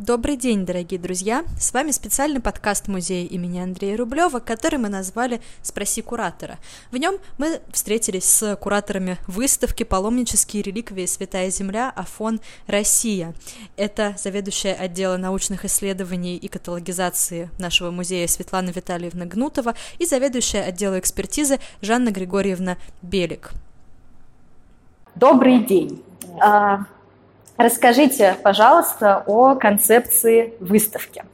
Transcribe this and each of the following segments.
Добрый день, дорогие друзья! С вами специальный подкаст музея имени Андрея Рублева, который мы назвали «Спроси куратора». В нем мы встретились с кураторами выставки «Паломнические реликвии Святая Земля. Афон. Россия». Это заведующая отдела научных исследований и каталогизации нашего музея Светлана Витальевна Гнутова и заведующая отдела экспертизы Жанна Григорьевна Белик. Добрый день! Расскажите, пожалуйста, о концепции выставки.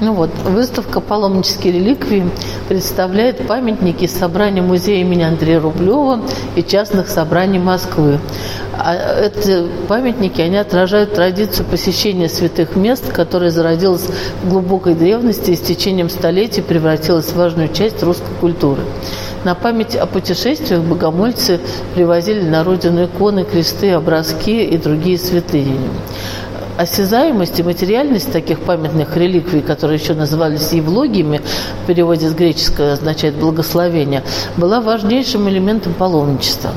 Ну вот, выставка «Паломнические реликвии» представляет памятники собрания музея имени Андрея Рублева и частных собраний Москвы. А эти памятники, они отражают традицию посещения святых мест, которая зародилась в глубокой древности и с течением столетий превратилась в важную часть русской культуры. На память о путешествиях богомольцы привозили на родину иконы, кресты, образки и другие святыни осязаемость и материальность таких памятных реликвий, которые еще назывались евлогиями, в переводе с греческого означает благословение, была важнейшим элементом паломничества.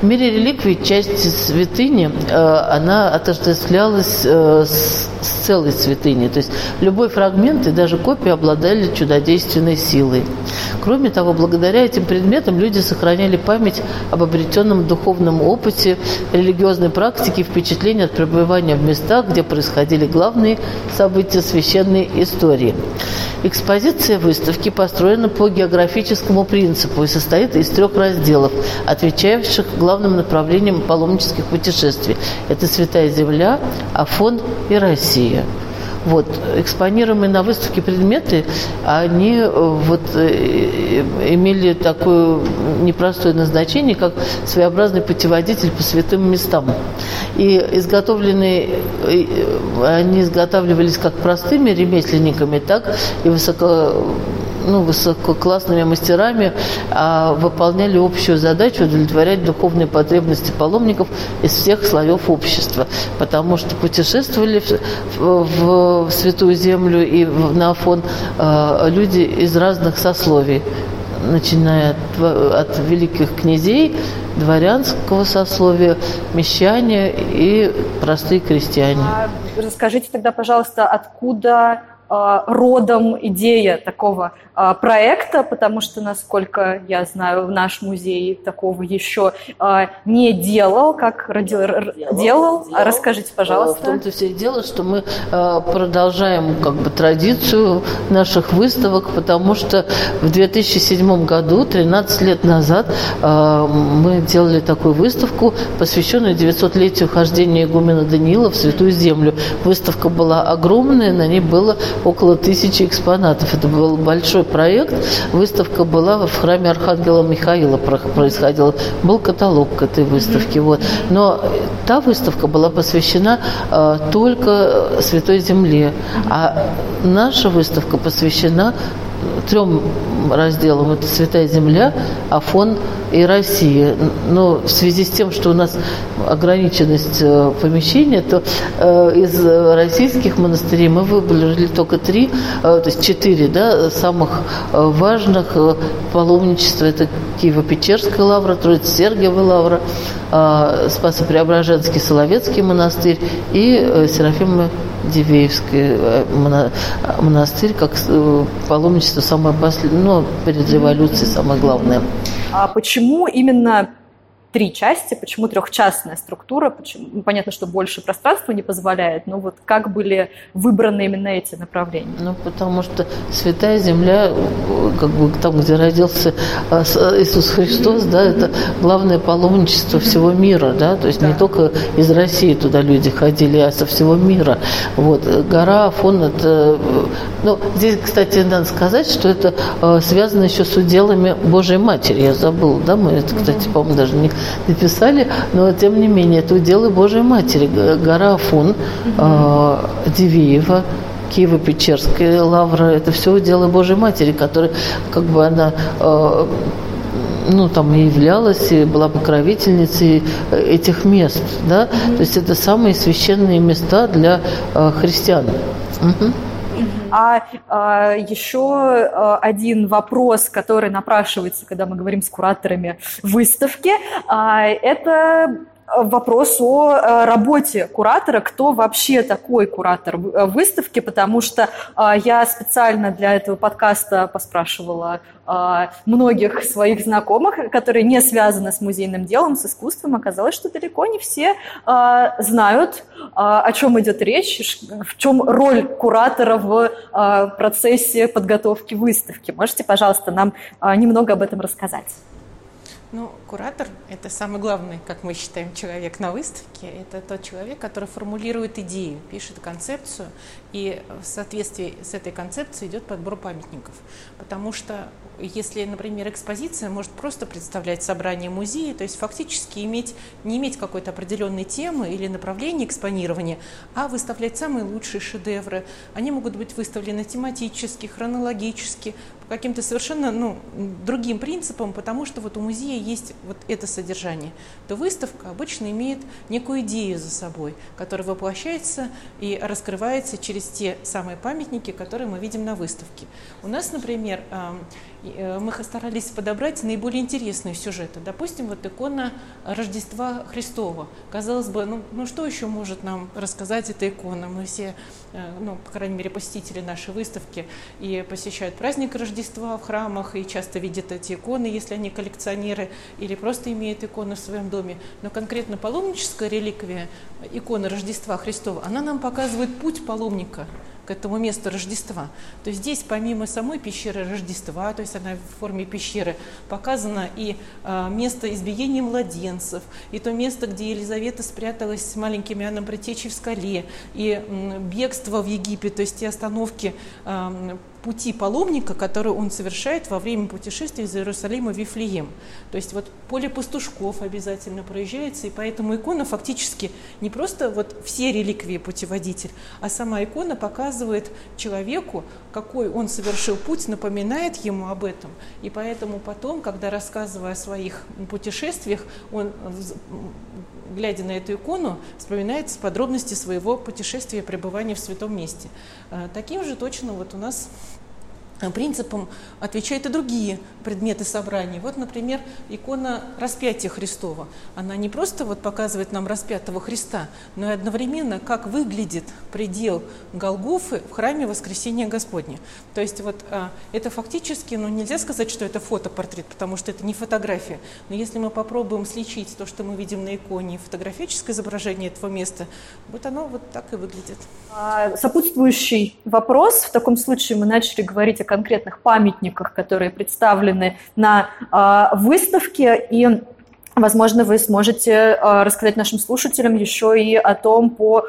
В мире реликвий часть святыни, э, она отождествлялась э, с целой святыней. То есть любой фрагмент и даже копия обладали чудодейственной силой. Кроме того, благодаря этим предметам люди сохраняли память об обретенном духовном опыте, религиозной практике, впечатления от пребывания в местах, где происходили главные события священной истории. Экспозиция выставки построена по географическому принципу и состоит из трех разделов, отвечающих главным направлениям паломнических путешествий. Это Святая Земля, Афон и Россия. Вот, экспонируемые на выставке предметы, они э, вот, э, имели такое непростое назначение, как своеобразный путеводитель по святым местам. И изготовленные, э, они изготавливались как простыми ремесленниками, так и высоко ну, высококлассными мастерами а выполняли общую задачу удовлетворять духовные потребности паломников из всех слоев общества, потому что путешествовали в, в, в Святую Землю и в, на Афон э, люди из разных сословий начиная от, от великих князей, дворянского сословия, мещане и простые крестьяне. А расскажите тогда, пожалуйста, откуда э, родом идея такого а, проекта, потому что, насколько я знаю, наш музей такого еще а, не делал. Как делал? делал? делал. Расскажите, пожалуйста. В том-то все дело, что мы а, продолжаем как бы традицию наших выставок, потому что в 2007 году, 13 лет назад, мы делали такую выставку, посвященную 900-летию хождения игумена Даниила в Святую Землю. Выставка была огромная, на ней было около тысячи экспонатов. Это был большой проект. Выставка была в храме Архангела Михаила происходила. Был каталог к этой выставке. Вот. Но та выставка была посвящена э, только Святой Земле. А наша выставка посвящена трем разделам. Это «Святая земля», «Афон» и «Россия». Но в связи с тем, что у нас ограниченность э, помещения, то э, из российских монастырей мы выбрали только три, э, то есть четыре да, самых важных паломничества. Это Киево-Печерская лавра, Троице-Сергиева лавра, Спасо-Преображенский Соловецкий монастырь и Серафима Дивеевский монастырь, как паломничество самое ну, перед революцией самое главное. А почему именно три части, почему трехчастная структура, почему, ну, понятно, что больше пространства не позволяет, но вот как были выбраны именно эти направления? Ну, потому что Святая Земля, как бы там, где родился а, Иисус Христос, да, это главное паломничество всего мира, да, то есть да. не только из России туда люди ходили, а со всего мира. Вот. Гора Афон, это, ну, здесь, кстати, надо сказать, что это а, связано еще с уделами Божьей Матери, я забыла, да, мы это, кстати, по-моему, даже не написали, но тем не менее это уделы Божьей Матери. Гора Афон, э, Дивеева, Киево-Печерская лавра, это все уделы Божьей Матери, которая как бы она э, ну, там и являлась, и была покровительницей этих мест, да, то есть это самые священные места для э, христиан. Угу. А, а еще а, один вопрос, который напрашивается, когда мы говорим с кураторами выставки, а, это вопрос о работе куратора, кто вообще такой куратор выставки, потому что я специально для этого подкаста поспрашивала многих своих знакомых, которые не связаны с музейным делом, с искусством. Оказалось, что далеко не все знают, о чем идет речь, в чем роль куратора в процессе подготовки выставки. Можете, пожалуйста, нам немного об этом рассказать? Ну, куратор – это самый главный, как мы считаем, человек на выставке. Это тот человек, который формулирует идею, пишет концепцию, и в соответствии с этой концепцией идет подбор памятников. Потому что если, например, экспозиция может просто представлять собрание музея, то есть фактически иметь, не иметь какой-то определенной темы или направления экспонирования, а выставлять самые лучшие шедевры. Они могут быть выставлены тематически, хронологически, каким-то совершенно ну, другим принципам, потому что вот у музея есть вот это содержание. То выставка обычно имеет некую идею за собой, которая воплощается и раскрывается через те самые памятники, которые мы видим на выставке. У нас, например, Э, мы старались подобрать наиболее интересные сюжеты. Допустим, вот икона Рождества Христова. Казалось бы, ну, ну что еще может нам рассказать эта икона? Мы все, э, ну, по крайней мере, посетители нашей выставки и посещают праздник Рождества в храмах, и часто видят эти иконы, если они коллекционеры, или просто имеют иконы в своем доме. Но конкретно паломническая реликвия, икона Рождества Христова, она нам показывает путь паломника – к этому месту Рождества. То есть здесь помимо самой пещеры Рождества, то есть она в форме пещеры, показано и э, место избиения младенцев, и то место, где Елизавета спряталась с маленьким Иоанном Предтечей в скале, и э, бегство в Египет, то есть те остановки э, пути паломника, который он совершает во время путешествия из Иерусалима в Вифлеем. То есть вот поле пастушков обязательно проезжается, и поэтому икона фактически не просто вот все реликвии путеводитель, а сама икона показывает человеку, какой он совершил путь, напоминает ему об этом. И поэтому потом, когда рассказывая о своих путешествиях, он, глядя на эту икону, вспоминает подробности своего путешествия, пребывания в святом месте. А, таким же точно вот у нас принципам отвечают и другие предметы собрания. Вот, например, икона распятия Христова. Она не просто вот показывает нам распятого Христа, но и одновременно, как выглядит предел Голгофы в храме Воскресения Господня. То есть вот а, это фактически, ну нельзя сказать, что это фотопортрет, потому что это не фотография. Но если мы попробуем сличить то, что мы видим на иконе, фотографическое изображение этого места, вот оно вот так и выглядит. А, сопутствующий вопрос. В таком случае мы начали говорить о конкретных памятниках, которые представлены на э, выставке. И Возможно, вы сможете э, рассказать нашим слушателям еще и о том, по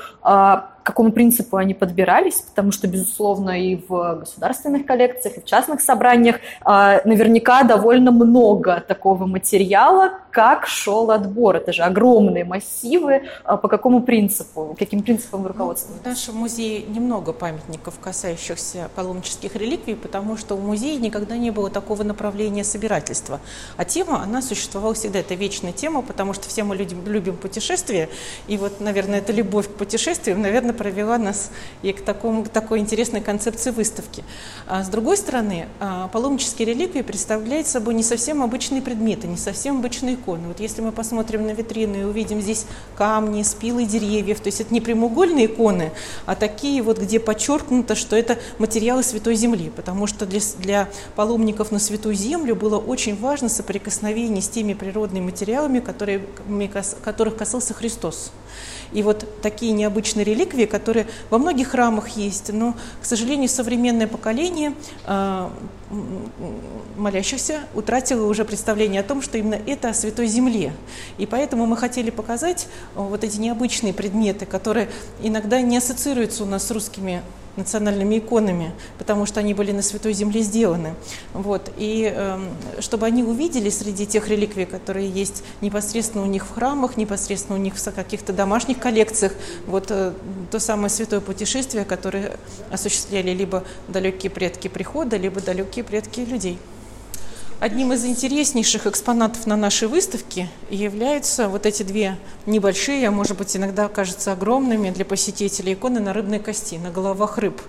э, какому принципу они подбирались, потому что, безусловно, и в государственных коллекциях, и в частных собраниях э, наверняка довольно много такого материала, как шел отбор. Это же огромные массивы. Э, по какому принципу, каким принципам руководствуются? Ну, в нашем музее немного памятников, касающихся паломнических реликвий, потому что у музея никогда не было такого направления собирательства. А тема, она существовала всегда. Это вечная тема, потому что все мы любим, любим путешествия. И вот, наверное, эта любовь к путешествиям, наверное, наверное, провела нас и к, такому, к такой интересной концепции выставки. А с другой стороны, а, паломнические реликвии представляют собой не совсем обычные предметы, не совсем обычные иконы. Вот если мы посмотрим на витрину и увидим здесь камни, спилы деревьев, то есть это не прямоугольные иконы, а такие вот, где подчеркнуто, что это материалы Святой Земли, потому что для, для паломников на Святую Землю было очень важно соприкосновение с теми природными материалами, которые, которых касался Христос. И вот такие необычные реликвии, которые во многих храмах есть, но, к сожалению, современное поколение э, молящихся утратило уже представление о том, что именно это о Святой Земле. И поэтому мы хотели показать вот эти необычные предметы, которые иногда не ассоциируются у нас с русскими национальными иконами, потому что они были на Святой Земле сделаны. Вот. И э, чтобы они увидели среди тех реликвий, которые есть непосредственно у них в храмах, непосредственно у них в каких-то домашних коллекциях, вот э, то самое святое путешествие, которое осуществляли либо далекие предки прихода, либо далекие предки людей. Одним из интереснейших экспонатов на нашей выставке являются вот эти две небольшие, а может быть иногда кажутся огромными для посетителей иконы на рыбной кости, на головах рыб.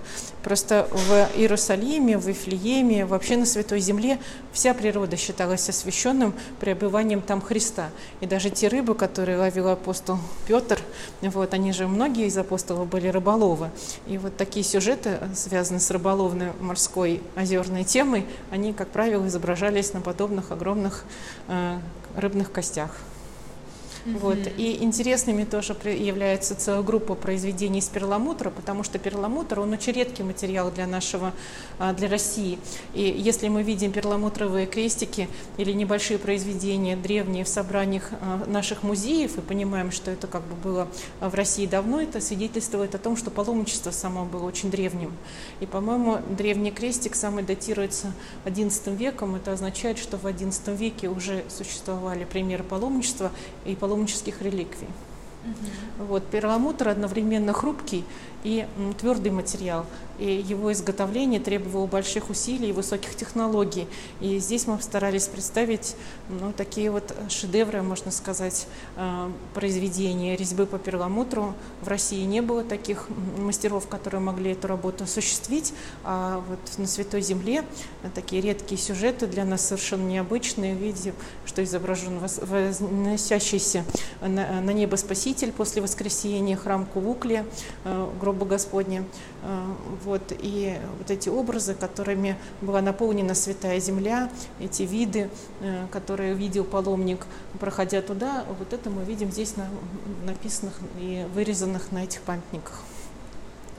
Просто в Иерусалиме, в Вифлееме, вообще на Святой Земле вся природа считалась освященным пребыванием там Христа. И даже те рыбы, которые ловил апостол Петр, вот, они же многие из апостолов были рыболовы. И вот такие сюжеты, связанные с рыболовной морской озерной темой, они, как правило, изображались на подобных огромных э, рыбных костях. Mm-hmm. Вот. И интересными тоже является целая группа произведений из перламутра, потому что перламутр, он очень редкий материал для нашего, а, для России. И если мы видим перламутровые крестики или небольшие произведения древние в собраниях а, наших музеев и понимаем, что это как бы было в России давно, это свидетельствует о том, что паломничество само было очень древним. И, по-моему, древний крестик самый датируется XI веком. Это означает, что в XI веке уже существовали примеры паломничества, и паломничество паломнических реликвий. Угу. Вот, перламутр одновременно хрупкий и твердый материал и его изготовление требовало больших усилий и высоких технологий. И здесь мы старались представить ну, такие вот шедевры, можно сказать, э, произведения резьбы по перламутру. В России не было таких мастеров, которые могли эту работу осуществить, а вот на Святой Земле такие редкие сюжеты для нас совершенно необычные. Видим, что изображен возносящийся на, на небо Спаситель после воскресения, храм Кувукле, э, гроба Господня. Э, вот, и вот эти образы, которыми была наполнена Святая Земля, эти виды, э, которые видел паломник, проходя туда, вот это мы видим здесь на, написанных и вырезанных на этих памятниках.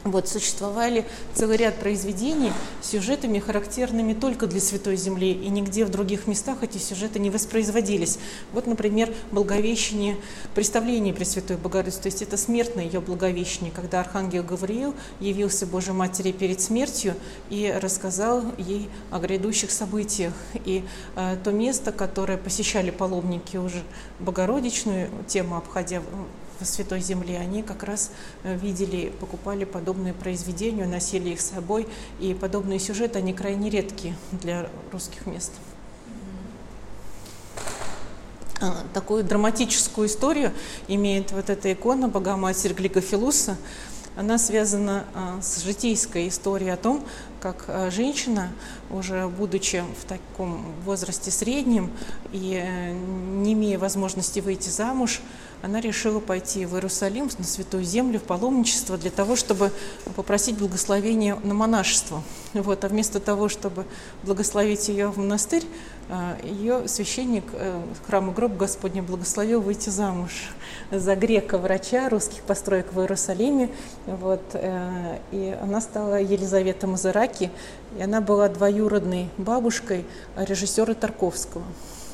Вот, существовали целый ряд произведений с сюжетами, характерными только для Святой Земли, и нигде в других местах эти сюжеты не воспроизводились. Вот, например, Благовещение, представление Пресвятой Богородицы, то есть это смертное ее Благовещение, когда Архангел Гавриил явился Божьей Матери перед смертью и рассказал ей о грядущих событиях. И э, то место, которое посещали паломники уже Богородичную тему обходя Святой Земле, они как раз э, видели, покупали подобные произведения, носили их с собой, и подобные сюжеты, они крайне редкие для русских мест. А, такую драматическую историю имеет вот эта икона Богоматерь Гликофилуса. Она связана а, с житейской историей о том, как а, женщина, уже будучи в таком возрасте среднем и э, не имея возможности выйти замуж, она решила пойти в Иерусалим, на Святую Землю, в паломничество для того, чтобы попросить благословения на монашество. Вот, а вместо того, чтобы благословить ее в монастырь, а, ее священник э, храма гроб Господня благословил выйти замуж за грека-врача русских построек в Иерусалиме. Вот, э, и она стала Елизавета Мазараки, и она была двоюродной бабушкой режиссера Тарковского.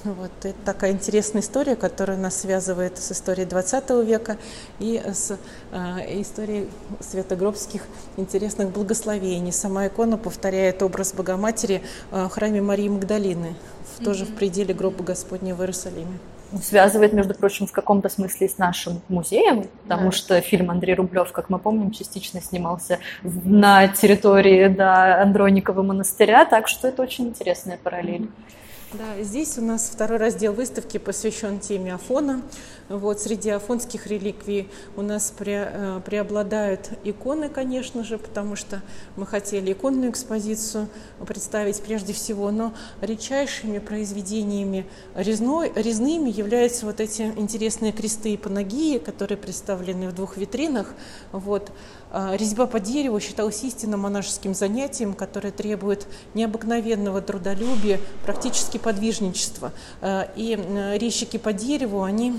Вот, это такая интересная история, которая нас связывает с историей 20 века и с э, историей святогробских интересных благословений. Сама икона повторяет образ Богоматери э, в храме Марии Магдалины, в, тоже в пределе гроба Господня в Иерусалиме связывает, между прочим, в каком-то смысле с нашим музеем, потому да. что фильм Андрей Рублев, как мы помним, частично снимался на территории да, Андроникова монастыря, так что это очень интересная параллель. Да, здесь у нас второй раздел выставки посвящен теме Афона. Вот, среди афонских реликвий у нас пре, э, преобладают иконы, конечно же, потому что мы хотели иконную экспозицию представить прежде всего, но редчайшими произведениями резной, резными являются вот эти интересные кресты и панагии, которые представлены в двух витринах. Вот. А, резьба по дереву считалась истинно монашеским занятием, которое требует необыкновенного трудолюбия, практически подвижничества. А, и резчики по дереву, они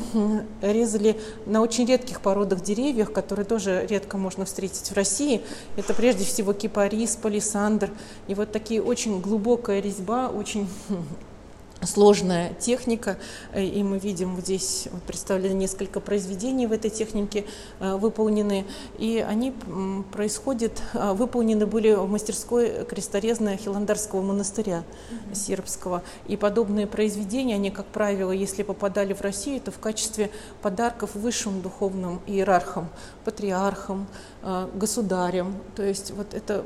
резали на очень редких породах деревьев, которые тоже редко можно встретить в России. Это прежде всего кипарис, палисандр. И вот такие очень глубокая резьба, очень сложная техника, э, и мы видим вот здесь вот представлены несколько произведений в этой технике э, выполнены, и они происходят, э, выполнены были в мастерской кресторезной Хиландарского монастыря mm-hmm. сербского, и подобные произведения, они, как правило, если попадали в Россию, то в качестве подарков высшим духовным иерархам, патриархам, государям, то есть вот это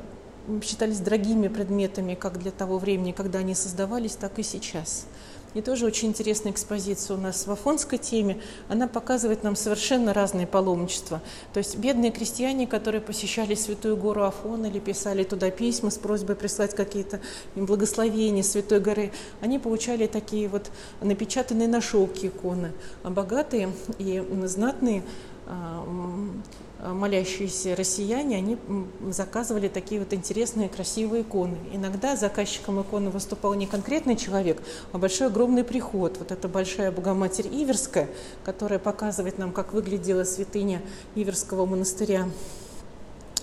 считались дорогими предметами как для того времени, когда они создавались, так и сейчас. И тоже очень интересная экспозиция у нас в афонской теме. Она показывает нам совершенно разные паломничества. То есть бедные крестьяне, которые посещали Святую гору Афон или писали туда письма с просьбой прислать какие-то благословения Святой горы, они получали такие вот напечатанные на шелке иконы. А богатые и знатные а, молящиеся россияне, они заказывали такие вот интересные, красивые иконы. Иногда заказчиком иконы выступал не конкретный человек, а большой огромный приход. Вот эта большая Богоматерь Иверская, которая показывает нам, как выглядела святыня Иверского монастыря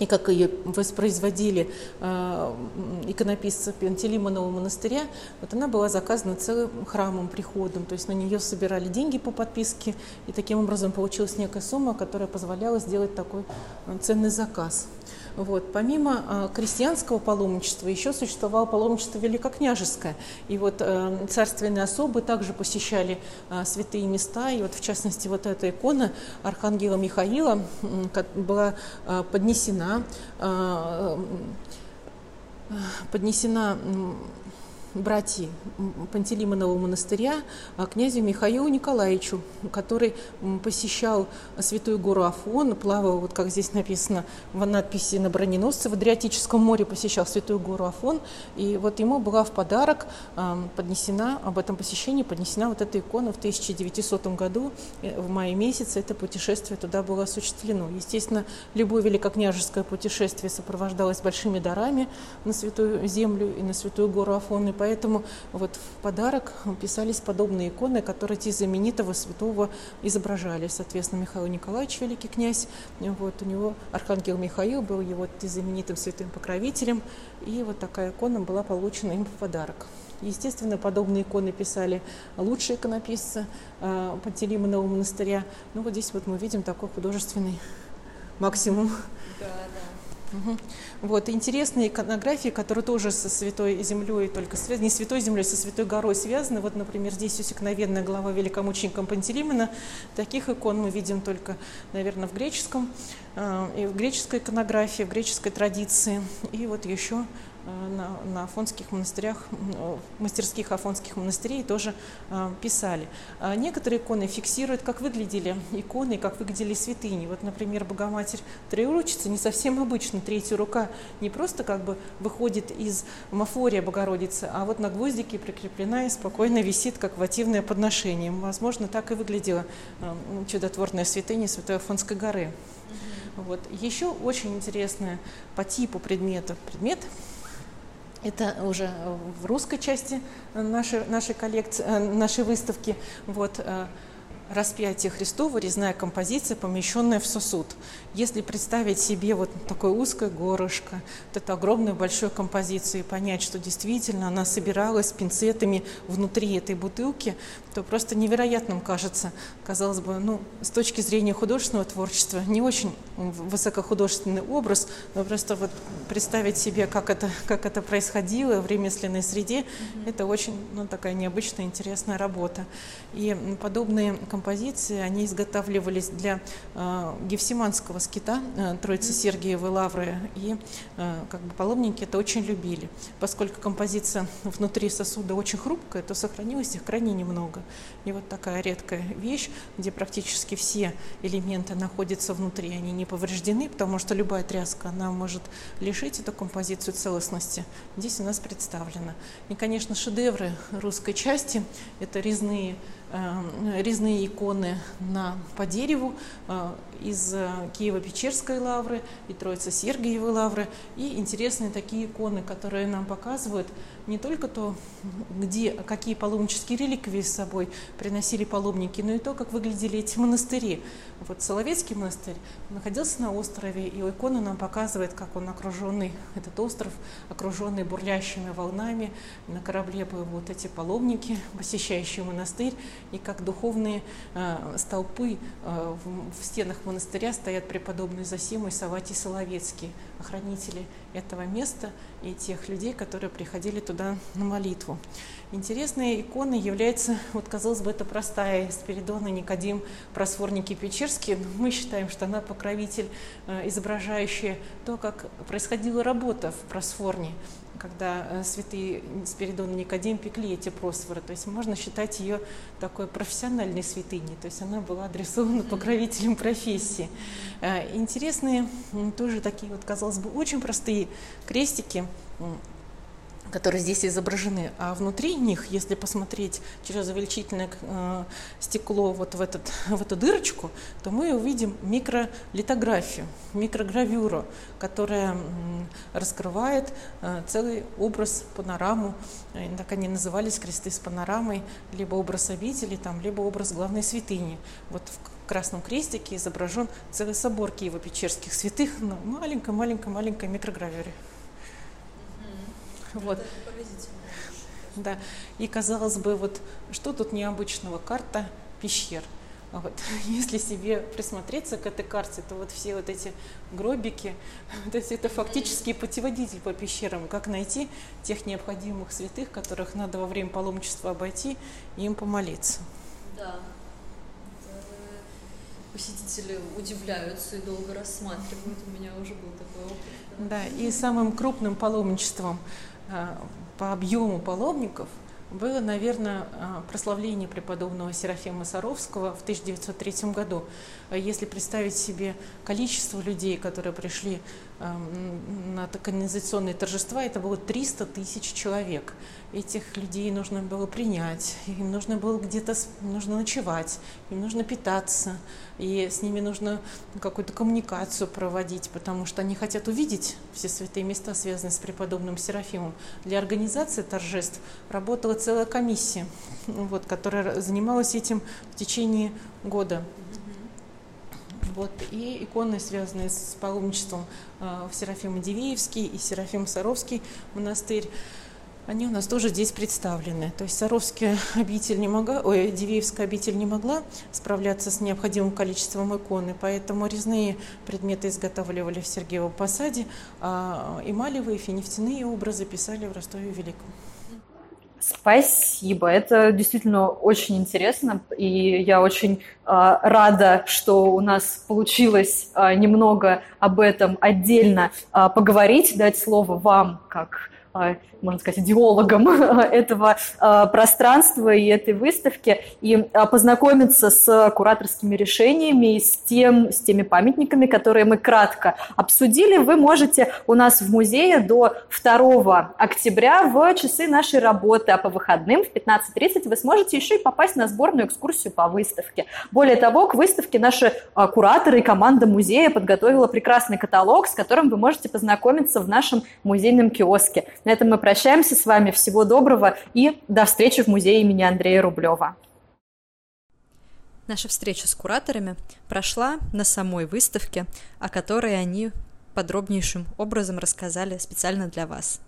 и как ее воспроизводили э, иконописцы Пантелеймонова монастыря, вот она была заказана целым храмом, приходом, то есть на нее собирали деньги по подписке, и таким образом получилась некая сумма, которая позволяла сделать такой э, ценный заказ. Вот. Помимо э, крестьянского паломничества еще существовало паломничество великокняжеское. И вот э, царственные особы также посещали э, святые места. И вот в частности вот эта икона Архангела Михаила э, была э, поднесена, э, поднесена братья Пантелеймонова монастыря а князю Михаилу Николаевичу, который посещал Святую гору Афон, плавал, вот как здесь написано в надписи на броненосце, в Адриатическом море посещал Святую гору Афон, и вот ему была в подарок поднесена, об этом посещении поднесена вот эта икона в 1900 году, э, в мае месяце. Это путешествие туда было осуществлено. Естественно, любое великокняжеское путешествие сопровождалось большими дарами на Святую Землю и на Святую гору Афон, и поэтому вот в подарок писались подобные иконы, которые те знаменитого святого изображали. Соответственно, Михаил Николаевич, великий князь, вот у него Архангел Михаил был его знаменитым святым покровителем, и вот такая икона была получена им в подарок. Естественно, подобные иконы писали лучшие иконописцы э, Пантелеймонова монастыря. Ну вот здесь вот мы видим такой художественный максимум. Угу. Вот, интересные иконографии, которые тоже со Святой Землей, только связаны, не Святой Землей, со Святой Горой связаны. Вот, например, здесь усекновенная глава великомученика Пантелеймона. Таких икон мы видим только, наверное, в греческом, э, и в греческой иконографии, в греческой традиции. И вот еще на, на афонских монастырях, мастерских афонских монастырей тоже э, писали. А некоторые иконы фиксируют, как выглядели иконы, как выглядели святыни. Вот, например, Богоматерь Троеручица не совсем обычно. Третья рука не просто как бы выходит из мафория Богородицы, а вот на гвоздике прикреплена и спокойно висит, как вативное подношение. Возможно, так и выглядела э, чудотворная святыня Святой Афонской горы. Вот. Еще очень интересная по типу предмета предмет – это уже в русской части нашей, нашей коллекции, э, нашей выставки. Вот, э, распятие Христово, резная композиция, помещенная в сосуд. Если представить себе вот такое узкое горлышко, вот эту огромную большую композицию и понять, что действительно она собиралась пинцетами внутри этой бутылки, то просто невероятным кажется, казалось бы, ну, с точки зрения художественного творчества, не очень высокохудожественный образ, но просто вот представить себе, как это, как это происходило в ремесленной среде, mm-hmm. это очень ну, такая необычная, интересная работа. И подобные композиции, они изготавливались для э, Гефсиманского скита э, Троицы Сергиевой Лавры, и э, как бы паломники это очень любили. Поскольку композиция внутри сосуда очень хрупкая, то сохранилось их крайне немного. И вот такая редкая вещь, где практически все элементы находятся внутри, они не повреждены, потому что любая тряска, она может лишить эту композицию целостности. Здесь у нас представлено. И, конечно, шедевры русской части – это резные резные иконы на, по дереву э, из э, Киево-Печерской лавры и Троица-Сергиевой лавры. И интересные такие иконы, которые нам показывают не только то, где, какие паломнические реликвии с собой приносили паломники, но и то, как выглядели эти монастыри. Вот Соловецкий монастырь находился на острове, и икона нам показывает, как он окруженный, этот остров, окруженный бурлящими волнами. На корабле были вот эти паломники, посещающие монастырь, и как духовные э, столпы э, в, в стенах монастыря стоят преподобный Зосим и Саватий Соловецкий, охранители этого места и тех людей, которые приходили туда туда на молитву. Интересной иконой является, вот казалось бы, это простая Спиридона Никодим Просфорники Печерский. Мы считаем, что она покровитель, э, изображающая то, как происходила работа в Просфорне, когда э, святые Спиридон и Никодим пекли эти просфоры. То есть можно считать ее такой профессиональной святыней. То есть она была адресована покровителем профессии. Э, интересные тоже такие вот, казалось бы, очень простые крестики которые здесь изображены, а внутри них, если посмотреть через увеличительное э, стекло вот в, этот, в эту дырочку, то мы увидим микролитографию, микрогравюру, которая раскрывает э, целый образ, панораму, э, так они назывались кресты с панорамой, либо образ обители, там, либо образ главной святыни. Вот в красном крестике изображен целый собор Киево-Печерских святых на маленькой-маленькой-маленькой микрогравюре. Вот. Да. И казалось бы, вот что тут необычного? Карта пещер. Вот. Если себе присмотреться к этой карте, то вот все вот эти гробики, то есть это фактически путеводитель по пещерам, как найти тех необходимых святых, которых надо во время паломничества обойти и им помолиться. Да. Посетители удивляются и долго рассматривают. У меня уже был такой опыт. Да, и самым крупным паломничеством по объему паломников было, наверное, а, прославление преподобного Серафима Саровского в 1903 году. А если представить себе количество людей, которые пришли на канонизационные торжества, это было 300 тысяч человек. Этих людей нужно было принять, им нужно было где-то нужно ночевать, им нужно питаться, и с ними нужно какую-то коммуникацию проводить, потому что они хотят увидеть все святые места, связанные с преподобным Серафимом. Для организации торжеств работала целая комиссия, вот, которая занималась этим в течение года. Вот, и иконы, связанные с паломничеством э, в Серафимо-Дивеевский и Серафим-Саровский монастырь, они у нас тоже здесь представлены. То есть Саровская обитель не могла, ой, Дивеевская обитель не могла справляться с необходимым количеством иконы, поэтому резные предметы изготавливали в Сергиевом посаде, а эмалевые, финифтяные образы писали в Ростове Великом. Спасибо, это действительно очень интересно, и я очень э, рада, что у нас получилось э, немного об этом отдельно э, поговорить, дать слово вам как можно сказать, идеологом этого а, пространства и этой выставки, и а, познакомиться с кураторскими решениями и с, тем, с теми памятниками, которые мы кратко обсудили, вы можете у нас в музее до 2 октября в часы нашей работы, а по выходным в 15.30 вы сможете еще и попасть на сборную экскурсию по выставке. Более того, к выставке наши кураторы и команда музея подготовила прекрасный каталог, с которым вы можете познакомиться в нашем музейном киоске. На этом мы прощаемся с вами. Всего доброго и до встречи в музее имени Андрея Рублева. Наша встреча с кураторами прошла на самой выставке, о которой они подробнейшим образом рассказали специально для вас.